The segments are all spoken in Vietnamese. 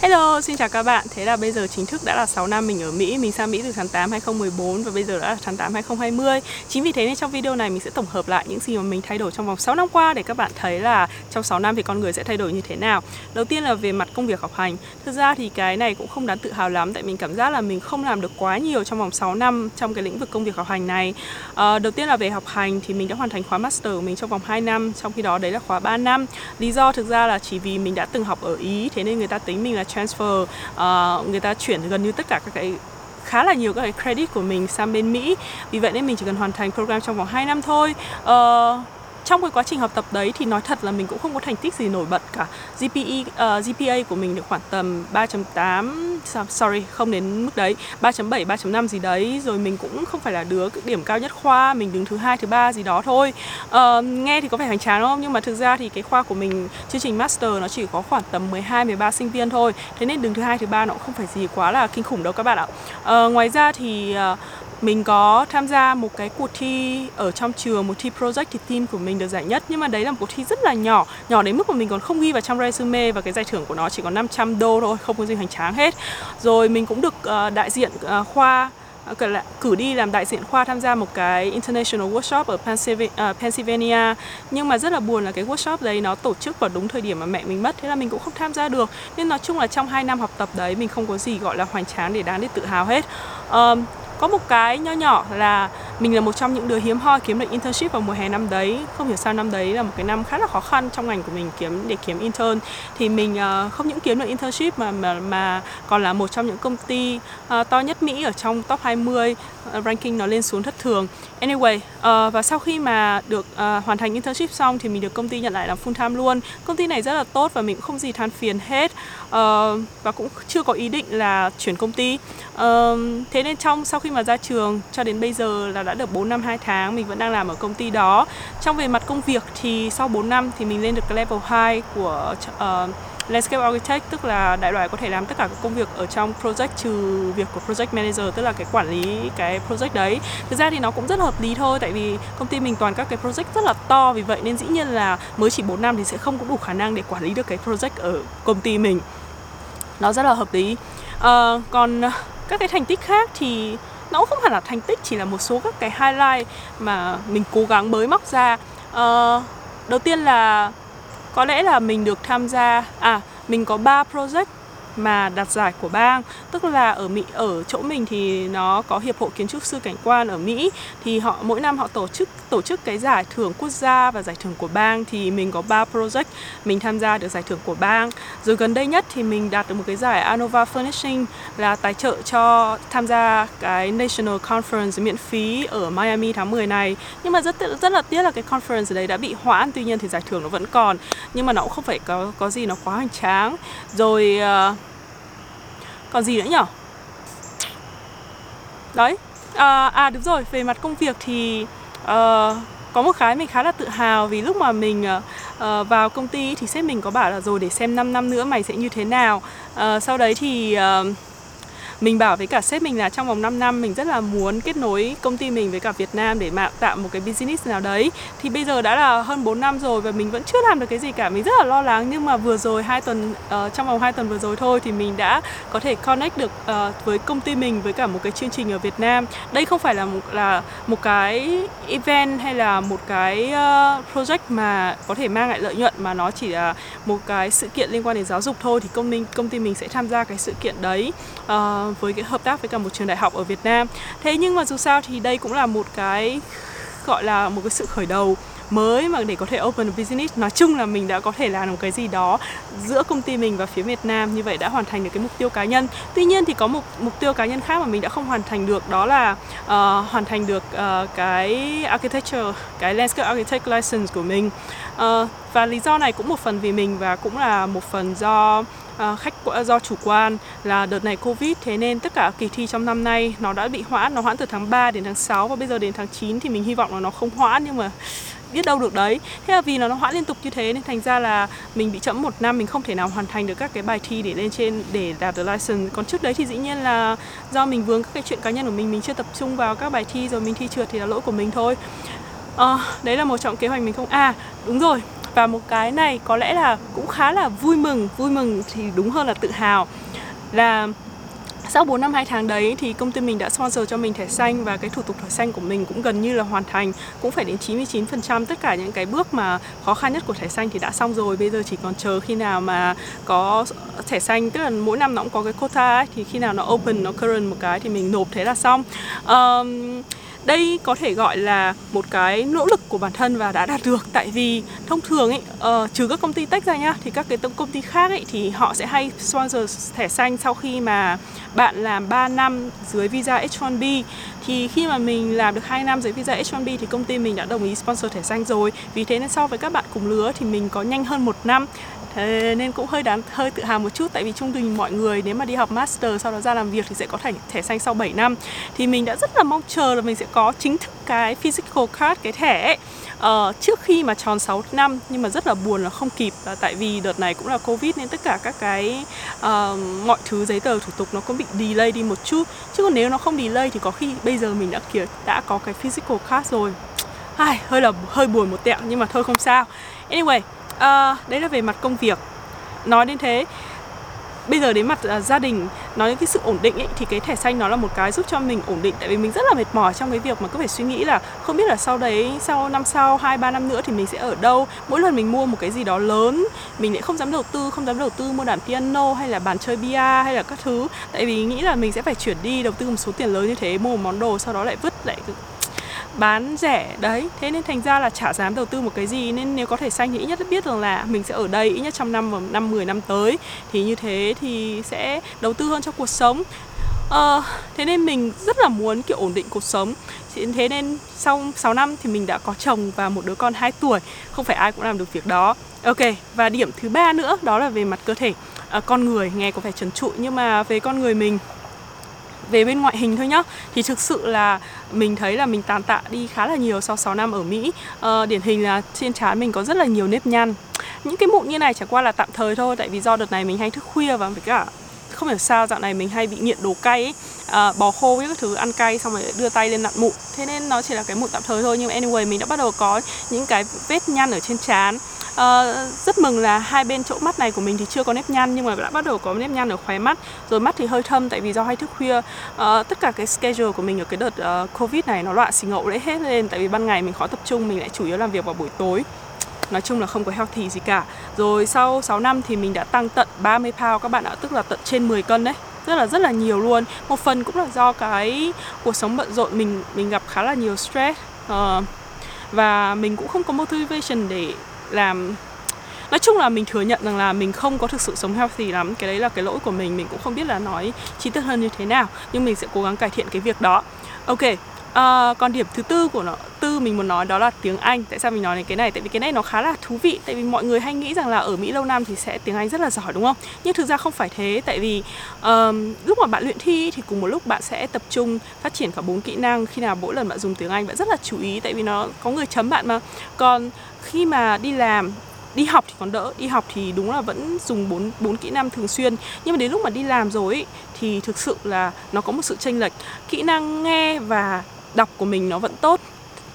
Hello, xin chào các bạn. Thế là bây giờ chính thức đã là 6 năm mình ở Mỹ, mình sang Mỹ từ tháng 8 2014 và bây giờ đã là tháng 8 2020. Chính vì thế nên trong video này mình sẽ tổng hợp lại những gì mà mình thay đổi trong vòng 6 năm qua để các bạn thấy là trong 6 năm thì con người sẽ thay đổi như thế nào. Đầu tiên là về mặt công việc học hành. Thực ra thì cái này cũng không đáng tự hào lắm tại mình cảm giác là mình không làm được quá nhiều trong vòng 6 năm trong cái lĩnh vực công việc học hành này. À, đầu tiên là về học hành thì mình đã hoàn thành khóa master của mình trong vòng 2 năm, trong khi đó đấy là khóa 3 năm. Lý do thực ra là chỉ vì mình đã từng học ở Ý thế nên người ta tính mình là transfer uh, người ta chuyển gần như tất cả các cái khá là nhiều các cái credit của mình sang bên Mỹ. Vì vậy nên mình chỉ cần hoàn thành program trong vòng 2 năm thôi. Uh, trong cái quá trình học tập đấy thì nói thật là mình cũng không có thành tích gì nổi bật cả. GPE uh, ờ, GPA của mình được khoảng tầm 3.8 sorry không đến mức đấy 3.7 3.5 gì đấy rồi mình cũng không phải là đứa điểm cao nhất khoa mình đứng thứ hai thứ ba gì đó thôi. Uh, nghe thì có vẻ hoành tráng đúng không? Nhưng mà thực ra thì cái khoa của mình chương trình master nó chỉ có khoảng tầm 12 13 sinh viên thôi. Thế nên đứng thứ hai thứ ba nó cũng không phải gì quá là kinh khủng đâu các bạn ạ. Uh, ngoài ra thì uh, mình có tham gia một cái cuộc thi ở trong trường một thi project thì team của mình được giải nhất. Nhưng mà đấy là một cuộc thi rất là nhỏ nhỏ đến mức mà mình còn không ghi vào trong resume và cái giải thưởng của nó chỉ có 500 đô thôi không có gì hoành tráng hết. Rồi mình cũng được uh, đại diện uh, khoa ờ, cử đi làm đại diện khoa tham gia một cái international workshop ở Pennsylvania nhưng mà rất là buồn là cái workshop đấy nó tổ chức vào đúng thời điểm mà mẹ mình mất thế là mình cũng không tham gia được. Nên nói chung là trong 2 năm học tập đấy mình không có gì gọi là hoành tráng để đáng để tự hào hết. Um, có một cái nho nhỏ là mình là một trong những đứa hiếm hoi kiếm được internship vào mùa hè năm đấy. Không hiểu sao năm đấy là một cái năm khá là khó khăn trong ngành của mình kiếm để kiếm intern. Thì mình uh, không những kiếm được internship mà mà mà còn là một trong những công ty uh, to nhất Mỹ ở trong top 20 uh, ờ, ranking nó lên xuống thất thường. Anyway uh, và sau khi mà được uh, hoàn thành internship xong thì mình được công ty nhận lại làm full time luôn. Công ty này rất là tốt và mình cũng không gì than phiền hết. Uh, và cũng chưa có ý định là chuyển công ty. Uh, thế nên trong sau khi mà ra trường cho đến bây giờ là đã được 4 năm 2 tháng mình vẫn đang làm ở công ty đó. Trong về mặt công việc thì sau 4 năm thì mình lên được cái level 2 của uh, landscape architect tức là đại loại có thể làm tất cả các công việc ở trong project trừ việc của project manager tức là cái quản lý cái project đấy. Thực ra thì nó cũng rất hợp lý thôi tại vì công ty mình toàn các cái project rất là to. Vì vậy nên dĩ nhiên là mới chỉ 4 năm thì sẽ không có đủ khả năng để quản lý được cái project ở công ty mình. Nó rất là hợp lý. Uh, còn các cái thành tích khác thì nó cũng không hẳn là thành tích chỉ là một số các cái highlight mà mình cố gắng mới móc ra. Uh, đầu tiên là có lẽ là mình được tham gia à mình có 3 project mà đạt giải của bang tức là ở Mỹ ở chỗ mình thì nó có hiệp hội kiến trúc sư cảnh quan ở Mỹ. Thì họ mỗi năm họ tổ chức tổ chức cái giải thưởng quốc gia và giải thưởng của bang. Thì mình có 3 project mình tham gia được giải thưởng của bang. Rồi gần đây nhất thì mình đạt được một cái giải Anova Furnishing là tài trợ cho tham gia cái National Conference miễn phí ở Miami tháng 10 này. Nhưng mà rất rất là tiếc là cái conference đấy đã bị hoãn tuy nhiên thì giải thưởng nó vẫn còn. Nhưng mà nó cũng không phải có có gì nó quá hoành tráng. Rồi uh, còn gì nữa nhở? Đấy à, à đúng rồi về mặt công việc thì uh, có một cái mình khá là tự hào vì lúc mà mình uh, vào công ty thì sếp mình có bảo là rồi để xem 5 năm nữa mày sẽ như thế nào. Uh, sau đấy thì uh, mình bảo với cả sếp mình là trong vòng 5 năm mình rất là muốn kết nối công ty mình với cả Việt Nam để mà tạo một cái business nào đấy. Thì bây giờ đã là hơn 4 năm rồi và mình vẫn chưa làm được cái gì cả. Mình rất là lo lắng nhưng mà vừa rồi hai tuần uh, trong vòng 2 tuần vừa rồi thôi thì mình đã có thể connect được uh, với công ty mình với cả một cái chương trình ở Việt Nam. Đây không phải là một là một cái event hay là một cái uh, project mà có thể mang lại lợi nhuận mà nó chỉ là một cái sự kiện liên quan đến giáo dục thôi. Thì công minh công ty mình sẽ tham gia cái sự kiện đấy. Uh, với cái hợp tác với cả một trường đại học ở Việt Nam. Thế nhưng mà dù sao thì đây cũng là một cái gọi là một cái sự khởi đầu mới mà để có thể open a business. Nói chung là mình đã có thể làm một cái gì đó giữa công ty mình và phía Việt Nam. Như vậy đã hoàn thành được cái mục tiêu cá nhân. Tuy nhiên thì có một mục tiêu cá nhân khác mà mình đã không hoàn thành được đó là uh, hoàn thành được uh, cái architecture cái landscape architect license của mình. Uh, và lý do này cũng một phần vì mình và cũng là một phần do À, khách do chủ quan là đợt này Covid thế nên tất cả kỳ thi trong năm nay nó đã bị hoãn, nó hoãn từ tháng 3 đến tháng 6 và bây giờ đến tháng 9 thì mình hy vọng là nó không hoãn nhưng mà biết đâu được đấy. Thế là vì nó nó hoãn liên tục như thế nên thành ra là mình bị chậm một năm mình không thể nào hoàn thành được các cái bài thi để lên trên để đạt được license. Còn trước đấy thì dĩ nhiên là do mình vướng các cái chuyện cá nhân của mình mình chưa tập trung vào các bài thi rồi mình thi trượt thì là lỗi của mình thôi. À, đấy là một trọng kế hoạch mình không à đúng rồi và một cái này có lẽ là cũng khá là vui mừng. Vui mừng thì đúng hơn là tự hào. Là sau 4 năm 2 tháng đấy thì công ty mình đã sponsor cho mình thẻ xanh và cái thủ tục thẻ xanh của mình cũng gần như là hoàn thành. Cũng phải đến 99% tất cả những cái bước mà khó khăn nhất của thẻ xanh thì đã xong rồi. Bây giờ chỉ còn chờ khi nào mà có thẻ xanh tức là mỗi năm nó cũng có cái quota ấy, thì khi nào nó open nó current một cái thì mình nộp thế là xong. Um, đây có thể gọi là một cái nỗ lực của bản thân và đã đạt được. Tại vì thông thường ấy uh, trừ các công ty tech ra nhá thì các cái công ty khác ấy thì họ sẽ hay sponsor thẻ xanh sau khi mà bạn làm 3 năm dưới visa H1B thì khi mà mình làm được 2 năm dưới visa H1B thì công ty mình đã đồng ý sponsor thẻ xanh rồi. Vì thế nên so với các bạn cùng lứa thì mình có nhanh hơn một năm. Thế nên cũng hơi đáng hơi tự hào một chút tại vì trung bình mọi người nếu mà đi học master sau đó ra làm việc thì sẽ có thẻ thẻ xanh sau 7 năm. Thì mình đã rất là mong chờ là mình sẽ có chính thức cái physical card cái thẻ ấy, uh, trước khi mà tròn 6 năm nhưng mà rất là buồn là không kịp. Là tại vì đợt này cũng là covid nên tất cả các cái uh, mọi thứ giấy tờ thủ tục nó cũng bị delay đi một chút. Chứ còn nếu nó không delay thì có khi bây giờ mình đã kiểu đã có cái physical card rồi. Ai, hơi là hơi buồn một tẹo nhưng mà thôi không sao. Anyway à, đấy là về mặt công việc. Nói đến thế bây giờ đến mặt uh, gia đình nói đến cái sự ổn định ấy, thì cái thẻ xanh nó là một cái giúp cho mình ổn định tại vì mình rất là mệt mỏi trong cái việc mà cứ phải suy nghĩ là không biết là sau đấy sau năm sau hai ba năm nữa thì mình sẽ ở đâu. Mỗi lần mình mua một cái gì đó lớn mình lại không dám đầu tư không dám đầu tư mua đàn piano hay là bàn chơi bia hay là các thứ. Tại vì nghĩ là mình sẽ phải chuyển đi đầu tư một số tiền lớn như thế mua một món đồ sau đó lại vứt lại bán rẻ đấy. Thế nên thành ra là chả dám đầu tư một cái gì. Nên nếu có thể xanh thì ít nhất biết rằng là mình sẽ ở đây ít nhất trong năm và năm 10 năm tới. Thì như thế thì sẽ đầu tư hơn cho cuộc sống. Ờ, thế nên mình rất là muốn kiểu ổn định cuộc sống. Thế nên sau 6 năm thì mình đã có chồng và một đứa con 2 tuổi. Không phải ai cũng làm được việc đó. Ok, và điểm thứ ba nữa đó là về mặt cơ thể. À, Con người nghe có vẻ trần trụi nhưng mà về con người mình về bên ngoại hình thôi nhá. Thì thực sự là mình thấy là mình tàn tạ đi khá là nhiều sau 6 năm ở Mỹ. Ờ, điển hình là trên trán mình có rất là nhiều nếp nhăn. Những cái mụn như này chẳng qua là tạm thời thôi tại vì do đợt này mình hay thức khuya và với cả không hiểu sao dạo này mình hay bị nghiện đồ cay ấy. À, bò khô với các thứ ăn cay xong rồi đưa tay lên nặn mụn. Thế nên nó chỉ là cái mụn tạm thời thôi nhưng anyway mình đã bắt đầu có những cái vết nhăn ở trên trán. Uh, rất mừng là hai bên chỗ mắt này của mình thì chưa có nếp nhăn nhưng mà đã bắt đầu có nếp nhăn ở khóe mắt rồi mắt thì hơi thâm tại vì do hay thức khuya. Uh, tất cả cái schedule của mình ở cái đợt uh, covid này nó loạn xì ngậu đấy hết lên tại vì ban ngày mình khó tập trung mình lại chủ yếu làm việc vào buổi tối. Nói chung là không có healthy gì cả. Rồi sau 6 năm thì mình đã tăng tận 30 pound các bạn ạ tức là tận trên 10 cân đấy. Rất là rất là nhiều luôn. Một phần cũng là do cái cuộc sống bận rộn mình mình gặp khá là nhiều stress. Uh, và mình cũng không có motivation để làm nói chung là mình thừa nhận rằng là mình không có thực sự sống healthy lắm. Cái đấy là cái lỗi của mình mình cũng không biết là nói chi tiết hơn như thế nào nhưng mình sẽ cố gắng cải thiện cái việc đó. Ok uh, còn điểm thứ tư của nó tư mình muốn nói đó là tiếng Anh. Tại sao mình nói đến cái này? Tại vì cái này nó khá là thú vị. Tại vì mọi người hay nghĩ rằng là ở Mỹ lâu năm thì sẽ tiếng Anh rất là giỏi đúng không? Nhưng thực ra không phải thế. Tại vì um, lúc mà bạn luyện thi thì cùng một lúc bạn sẽ tập trung phát triển cả bốn kỹ năng. Khi nào mỗi lần bạn dùng tiếng Anh bạn rất là chú ý. Tại vì nó có người chấm bạn mà. Còn khi mà đi làm đi học thì còn đỡ đi học thì đúng là vẫn dùng bốn bốn kỹ năng thường xuyên nhưng mà đến lúc mà đi làm rồi ý, thì thực sự là nó có một sự chênh lệch kỹ năng nghe và đọc của mình nó vẫn tốt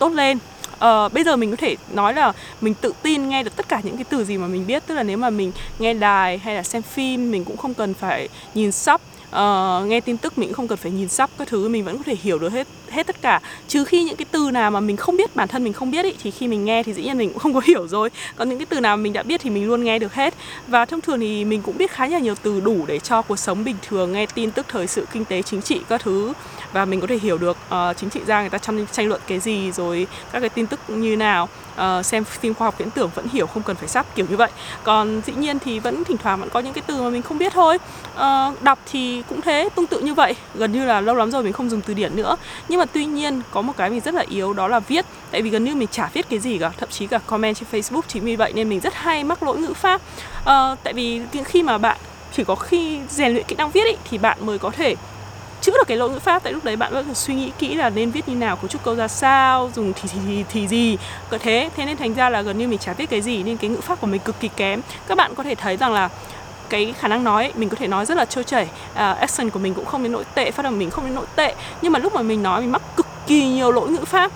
tốt lên. Uh, bây giờ mình có thể nói là mình tự tin nghe được tất cả những cái từ gì mà mình biết. Tức là nếu mà mình nghe đài hay là xem phim mình cũng không cần phải nhìn sub uh, nghe tin tức mình cũng không cần phải nhìn sắp các thứ mình vẫn có thể hiểu được hết hết tất cả. Trừ khi những cái từ nào mà mình không biết bản thân mình không biết ý, thì khi mình nghe thì dĩ nhiên mình cũng không có hiểu rồi. Còn những cái từ nào mình đã biết thì mình luôn nghe được hết. Và thông thường thì mình cũng biết khá là nhiều từ đủ để cho cuộc sống bình thường nghe tin tức thời sự kinh tế chính trị các thứ. Và mình có thể hiểu được uh, chính trị gia người ta tranh, tranh luận cái gì rồi các cái tin tức như nào. Uh, xem phim khoa học viễn tưởng vẫn hiểu không cần phải sắp kiểu như vậy. Còn dĩ nhiên thì vẫn thỉnh thoảng vẫn có những cái từ mà mình không biết thôi. Uh, đọc thì cũng thế tương tự như vậy. Gần như là lâu lắm rồi mình không dùng từ điển nữa. Nhưng mà tuy nhiên có một cái mình rất là yếu đó là viết. Tại vì gần như mình chả viết cái gì cả thậm chí cả comment trên facebook chính vì vậy nên mình rất hay mắc lỗi ngữ pháp. À, tại vì khi mà bạn chỉ có khi rèn luyện kỹ năng viết ý, thì bạn mới có thể chữa được cái lỗi ngữ pháp. Tại lúc đấy bạn vẫn phải suy nghĩ kỹ là nên viết như nào cấu trúc câu ra sao dùng thì thì thì, thì gì. Cỡ thế. Thế nên thành ra là gần như mình chả viết cái gì nên cái ngữ pháp của mình cực kỳ kém. Các bạn có thể thấy rằng là cái khả năng nói mình có thể nói rất là trôi chảy. Uh, accent của mình cũng không đến nỗi tệ phát âm mình không đến nỗi tệ. Nhưng mà lúc mà mình nói mình mắc cực kỳ nhiều lỗi ngữ pháp.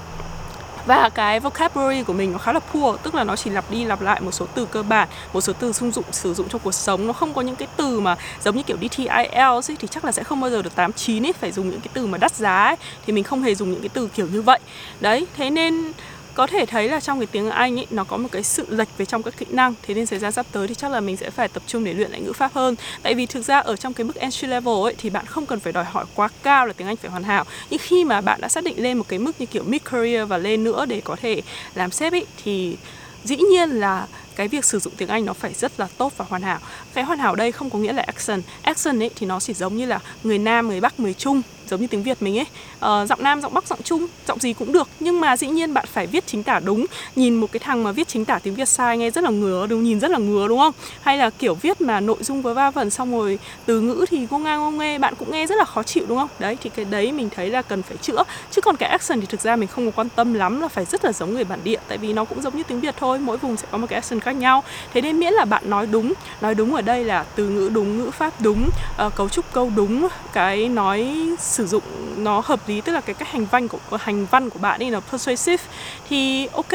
Và cái vocabulary của mình nó khá là poor tức là nó chỉ lặp đi lặp lại một số từ cơ bản một số từ sử dụng sử dụng trong cuộc sống. Nó không có những cái từ mà giống như kiểu DTIL ấy, thì chắc là sẽ không bao giờ được 89 ấy phải dùng những cái từ mà đắt giá ấy, thì mình không hề dùng những cái từ kiểu như vậy. Đấy thế nên có thể thấy là trong cái tiếng Anh ấy, nó có một cái sự lệch về trong các kỹ năng. Thế nên thời gian sắp tới thì chắc là mình sẽ phải tập trung để luyện lại ngữ pháp hơn. Tại vì thực ra ở trong cái mức entry level ấy, thì bạn không cần phải đòi hỏi quá cao là tiếng Anh phải hoàn hảo. Nhưng khi mà bạn đã xác định lên một cái mức như kiểu mid career và lên nữa để có thể làm sếp ấy, thì dĩ nhiên là cái việc sử dụng tiếng Anh nó phải rất là tốt và hoàn hảo. Cái hoàn hảo đây không có nghĩa là accent. Accent ấy thì nó chỉ giống như là người Nam, người Bắc, người Trung giống như tiếng Việt mình ấy. Ờ, giọng Nam, giọng Bắc, giọng Trung, giọng gì cũng được. Nhưng mà dĩ nhiên bạn phải viết chính tả đúng. Nhìn một cái thằng mà viết chính tả tiếng Việt sai nghe rất là ngứa đúng nhìn rất là ngứa đúng không? Hay là kiểu viết mà nội dung với va vần xong rồi từ ngữ thì ngô ngang ngô nghe bạn cũng nghe rất là khó chịu đúng không? Đấy thì cái đấy mình thấy là cần phải chữa. Chứ còn cái accent thì thực ra mình không có quan tâm lắm là phải rất là giống người bản địa. Tại vì nó cũng giống như tiếng Việt thôi mỗi vùng sẽ có một cái accent khác nhau. Thế nên miễn là bạn nói đúng nói đúng ở đây là từ ngữ đúng ngữ pháp đúng uh, cấu trúc câu đúng cái nói sử dụng nó hợp lý tức là cái cách hành văn của hành văn của bạn ấy là persuasive thì ok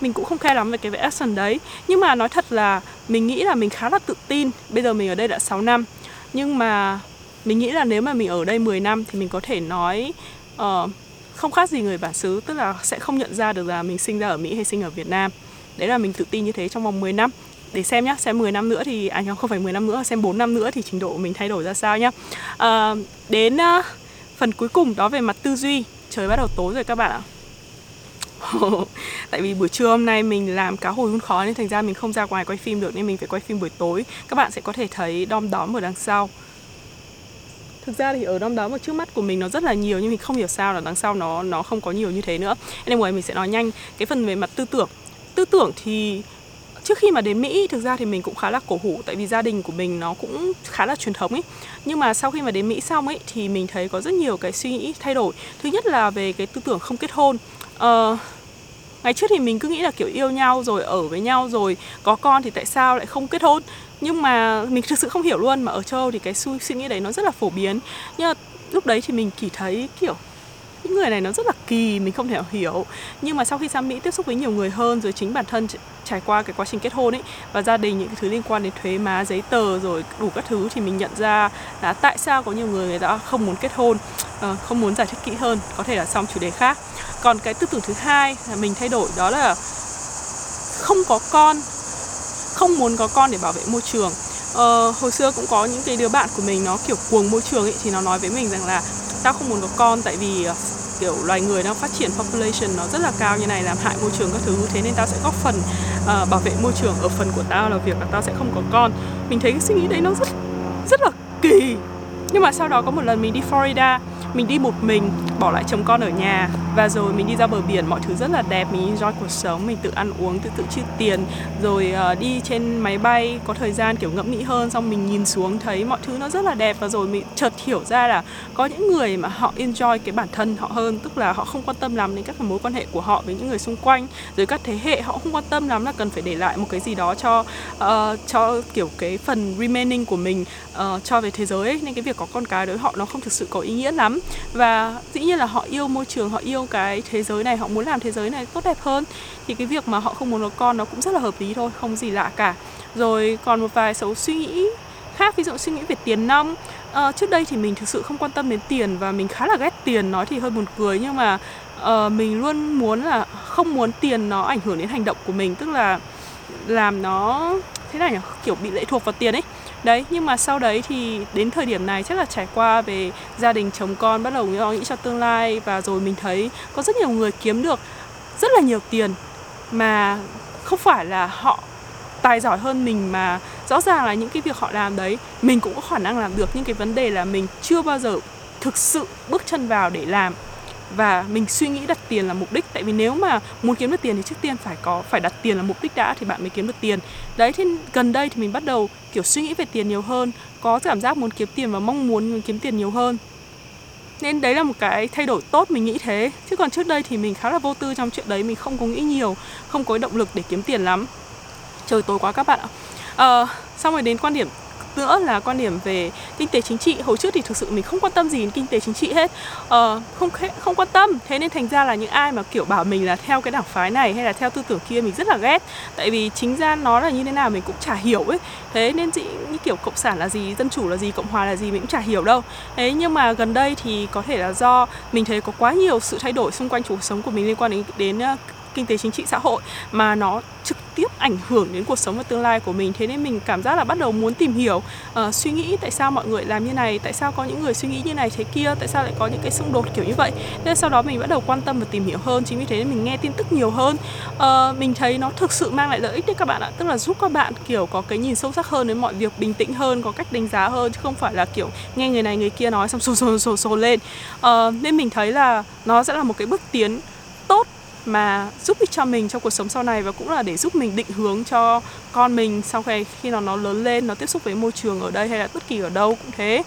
mình cũng không khe lắm về cái về action đấy. Nhưng mà nói thật là mình nghĩ là mình khá là tự tin bây giờ mình ở đây đã 6 năm nhưng mà mình nghĩ là nếu mà mình ở đây 10 năm thì mình có thể nói uh, không khác gì người bản xứ tức là sẽ không nhận ra được là mình sinh ra ở Mỹ hay sinh ở Việt Nam đấy là mình tự tin như thế trong vòng 10 năm. Để xem nhá xem 10 năm nữa thì à không phải 10 năm nữa xem 4 năm nữa thì trình độ mình thay đổi ra sao nhá. À, đến uh, phần cuối cùng đó về mặt tư duy. Trời bắt đầu tối rồi các bạn ạ. Tại vì buổi trưa hôm nay mình làm cá hồi hun khó nên thành ra mình không ra ngoài quay phim được nên mình phải quay phim buổi tối. Các bạn sẽ có thể thấy đom đóm ở đằng sau. Thực ra thì ở đom đóm ở trước mắt của mình nó rất là nhiều nhưng mình không hiểu sao là đằng sau nó nó không có nhiều như thế nữa. Nên anyway mình sẽ nói nhanh. Cái phần về mặt tư tưởng tư tưởng thì trước khi mà đến Mỹ thực ra thì mình cũng khá là cổ hủ tại vì gia đình của mình nó cũng khá là truyền thống ấy. Nhưng mà sau khi mà đến Mỹ xong ấy thì mình thấy có rất nhiều cái suy nghĩ thay đổi. Thứ nhất là về cái tư tưởng không kết hôn. Uh, ngày trước thì mình cứ nghĩ là kiểu yêu nhau rồi ở với nhau rồi có con thì tại sao lại không kết hôn? Nhưng mà mình thực sự không hiểu luôn mà ở châu thì cái suy nghĩ đấy nó rất là phổ biến. Nhưng mà lúc đấy thì mình chỉ thấy kiểu những người này nó rất là kỳ mình không thể hiểu. Nhưng mà sau khi sang mỹ tiếp xúc với nhiều người hơn rồi chính bản thân trải qua cái quá trình kết hôn ấy và gia đình những cái thứ liên quan đến thuế má giấy tờ rồi đủ các thứ thì mình nhận ra là tại sao có nhiều người người ta không muốn kết hôn ờ, không muốn giải thích kỹ hơn có thể là xong chủ đề khác. Còn cái tư tưởng thứ hai là mình thay đổi đó là không có con không muốn có con để bảo vệ môi trường. Ờ, hồi xưa cũng có những cái đứa bạn của mình nó kiểu cuồng môi trường ấy thì nó nói với mình rằng là tao không muốn có con tại vì ờ, kiểu loài người đang phát triển population nó rất là cao như này làm hại môi trường các thứ thế nên tao sẽ góp phần uh, bảo vệ môi trường ở phần của tao là việc là tao sẽ không có con. Mình thấy cái suy nghĩ đấy nó rất rất là kỳ. Nhưng mà sau đó có một lần mình đi Florida mình đi một mình bỏ lại chồng con ở nhà. Và rồi mình đi ra bờ biển mọi thứ rất là đẹp mình enjoy cuộc sống mình tự ăn uống tự tự chi tiền. Rồi uh, đi trên máy bay có thời gian kiểu ngẫm nghĩ hơn xong mình nhìn xuống thấy mọi thứ nó rất là đẹp. Và rồi mình chợt hiểu ra là có những người mà họ enjoy cái bản thân họ hơn tức là họ không quan tâm lắm đến các mối quan hệ của họ với những người xung quanh. Rồi các thế hệ họ không quan tâm lắm là cần phải để lại một cái gì đó cho uh, cho kiểu cái phần remaining của mình uh, cho về thế giới ấy. nên cái việc có con cái đối với họ nó không thực sự có ý nghĩa lắm. Và dĩ nhiên là họ yêu môi trường họ yêu cái thế giới này họ muốn làm thế giới này tốt đẹp hơn thì cái việc mà họ không muốn có con nó cũng rất là hợp lý thôi không gì lạ cả. Rồi còn một vài số suy nghĩ khác ví dụ suy nghĩ về tiền nong. Uh, trước đây thì mình thực sự không quan tâm đến tiền và mình khá là ghét tiền nói thì hơi buồn cười nhưng mà uh, mình luôn muốn là không muốn tiền nó ảnh hưởng đến hành động của mình tức là làm nó thế này nhỉ kiểu bị lệ thuộc vào tiền ấy đấy, nhưng mà sau đấy thì đến thời điểm này chắc là trải qua về gia đình, chồng con, bắt đầu nghĩ cho tương lai và rồi mình thấy có rất nhiều người kiếm được rất là nhiều tiền mà không phải là họ tài giỏi hơn mình mà rõ ràng là những cái việc họ làm đấy, mình cũng có khả năng làm được. Nhưng cái vấn đề là mình chưa bao giờ thực sự bước chân vào để làm và mình suy nghĩ đặt tiền là mục đích. Tại vì nếu mà muốn kiếm được tiền thì trước tiên phải có phải đặt tiền là mục đích đã thì bạn mới kiếm được tiền. Đấy thì gần đây thì mình bắt đầu kiểu suy nghĩ về tiền nhiều hơn có cảm giác muốn kiếm tiền và mong muốn kiếm tiền nhiều hơn. Nên đấy là một cái thay đổi tốt mình nghĩ thế. Chứ còn trước đây thì mình khá là vô tư trong chuyện đấy mình không có nghĩ nhiều không có động lực để kiếm tiền lắm. Trời tối quá các bạn ạ. À, xong rồi đến quan điểm nữa là quan điểm về kinh tế chính trị. Hồi trước thì thực sự mình không quan tâm gì đến kinh tế chính trị hết. Ờ, không không quan tâm. Thế nên thành ra là những ai mà kiểu bảo mình là theo cái đảng phái này hay là theo tư tưởng kia mình rất là ghét. Tại vì chính ra nó là như thế nào mình cũng chả hiểu ấy. Thế nên chị như kiểu cộng sản là gì dân chủ là gì cộng hòa là gì mình cũng chả hiểu đâu. Thế nhưng mà gần đây thì có thể là do mình thấy có quá nhiều sự thay đổi xung quanh cuộc sống của mình liên quan đến đến ờ, kinh tế chính trị xã hội mà nó trực tiếp ảnh hưởng đến cuộc sống và tương lai của mình. Thế nên mình cảm giác là bắt đầu muốn tìm hiểu uh, suy nghĩ tại sao mọi người làm như này tại sao có những người suy nghĩ như này thế kia tại sao lại có những cái xung đột kiểu như vậy. Nên sau đó mình bắt đầu quan tâm và tìm hiểu hơn chính vì thế nên mình nghe tin tức nhiều hơn. Uh, mình thấy nó thực sự mang lại lợi ích đấy các bạn ạ tức là giúp các bạn kiểu có cái nhìn sâu sắc hơn đến mọi việc bình tĩnh hơn có cách đánh giá hơn chứ không phải là kiểu nghe người này người kia nói xong xô xô xô xô lên. Uh, nên mình thấy là nó sẽ là một cái bước tiến mà giúp ích cho mình trong cuộc sống sau này và cũng là để giúp mình định hướng cho con mình sau khi khi nó nó lớn lên nó tiếp xúc với môi trường ở đây hay là bất kỳ ở đâu cũng thế.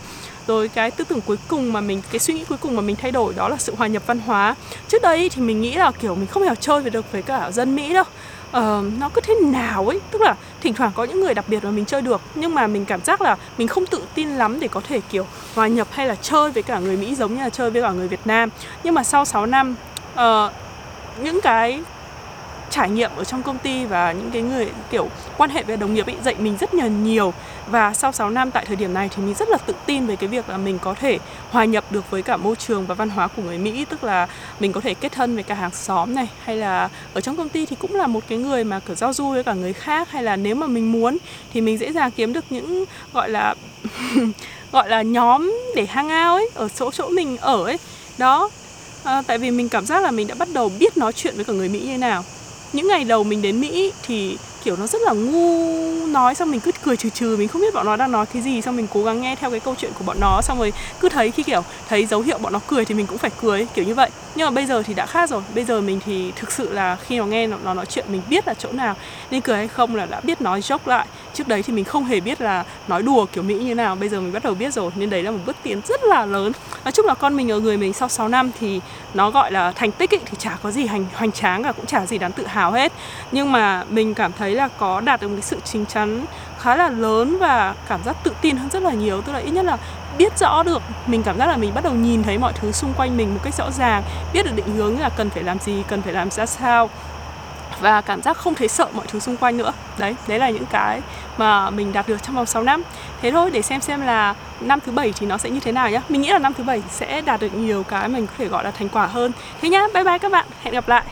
Rồi cái tư tưởng cuối cùng mà mình cái suy nghĩ cuối cùng mà mình thay đổi đó là sự hòa nhập văn hóa. Trước đây thì mình nghĩ là kiểu mình không hiểu chơi được với cả dân mỹ đâu. Uh, nó cứ thế nào ấy tức là thỉnh thoảng có những người đặc biệt mà mình chơi được nhưng mà mình cảm giác là mình không tự tin lắm để có thể kiểu hòa nhập hay là chơi với cả người mỹ giống như là chơi với cả người việt nam. Nhưng mà sau 6 năm uh, những cái trải nghiệm ở trong công ty và những cái người, kiểu, quan hệ với đồng nghiệp ấy dạy mình rất nhiều nhiều. Và sau 6 năm tại thời điểm này thì mình rất là tự tin về cái việc là mình có thể hòa nhập được với cả môi trường và văn hóa của người Mỹ. Tức là mình có thể kết thân với cả hàng xóm này, hay là ở trong công ty thì cũng là một cái người mà, kiểu, giao du với cả người khác. Hay là nếu mà mình muốn thì mình dễ dàng kiếm được những, gọi là gọi là, nhóm để hang ao ấy, ở chỗ chỗ mình ở ấy. Đó à, tại vì mình cảm giác là mình đã bắt đầu biết nói chuyện với cả người mỹ như thế nào. Những ngày đầu mình đến mỹ thì kiểu nó rất là ngu nói xong mình cứ cười trừ trừ mình không biết bọn nó đang nói cái gì xong mình cố gắng nghe theo cái câu chuyện của bọn nó xong rồi cứ thấy khi kiểu thấy dấu hiệu bọn nó cười thì mình cũng phải cười kiểu như vậy. Nhưng mà bây giờ thì đã khác rồi. Bây giờ mình thì thực sự là khi nó nghe nó, nó nói chuyện mình biết là chỗ nào nên cười hay không là đã biết nói joke lại trước đấy thì mình không hề biết là nói đùa kiểu mỹ như nào bây giờ mình bắt đầu biết rồi nên đấy là một bước tiến rất là lớn. Nói chung là con mình ở người mình sau 6 năm thì nó gọi là thành tích ý, thì chả có gì hành hoành tráng cả cũng chả gì đáng tự hào hết. Nhưng mà mình cảm thấy là có đạt được một cái sự chính chắn khá là lớn và cảm giác tự tin hơn rất là nhiều. Tức là ít nhất là biết rõ được mình cảm giác là mình bắt đầu nhìn thấy mọi thứ xung quanh mình một cách rõ ràng biết được định hướng là cần phải làm gì cần phải làm ra sao và cảm giác không thấy sợ mọi thứ xung quanh nữa. Đấy đấy là những cái mà mình đạt được trong vòng 6 năm. Thế thôi, để xem xem là năm thứ bảy thì nó sẽ như thế nào nhá. Mình nghĩ là năm thứ bảy sẽ đạt được nhiều cái mình có thể gọi là thành quả hơn. Thế nhá, bye bye các bạn. Hẹn gặp lại.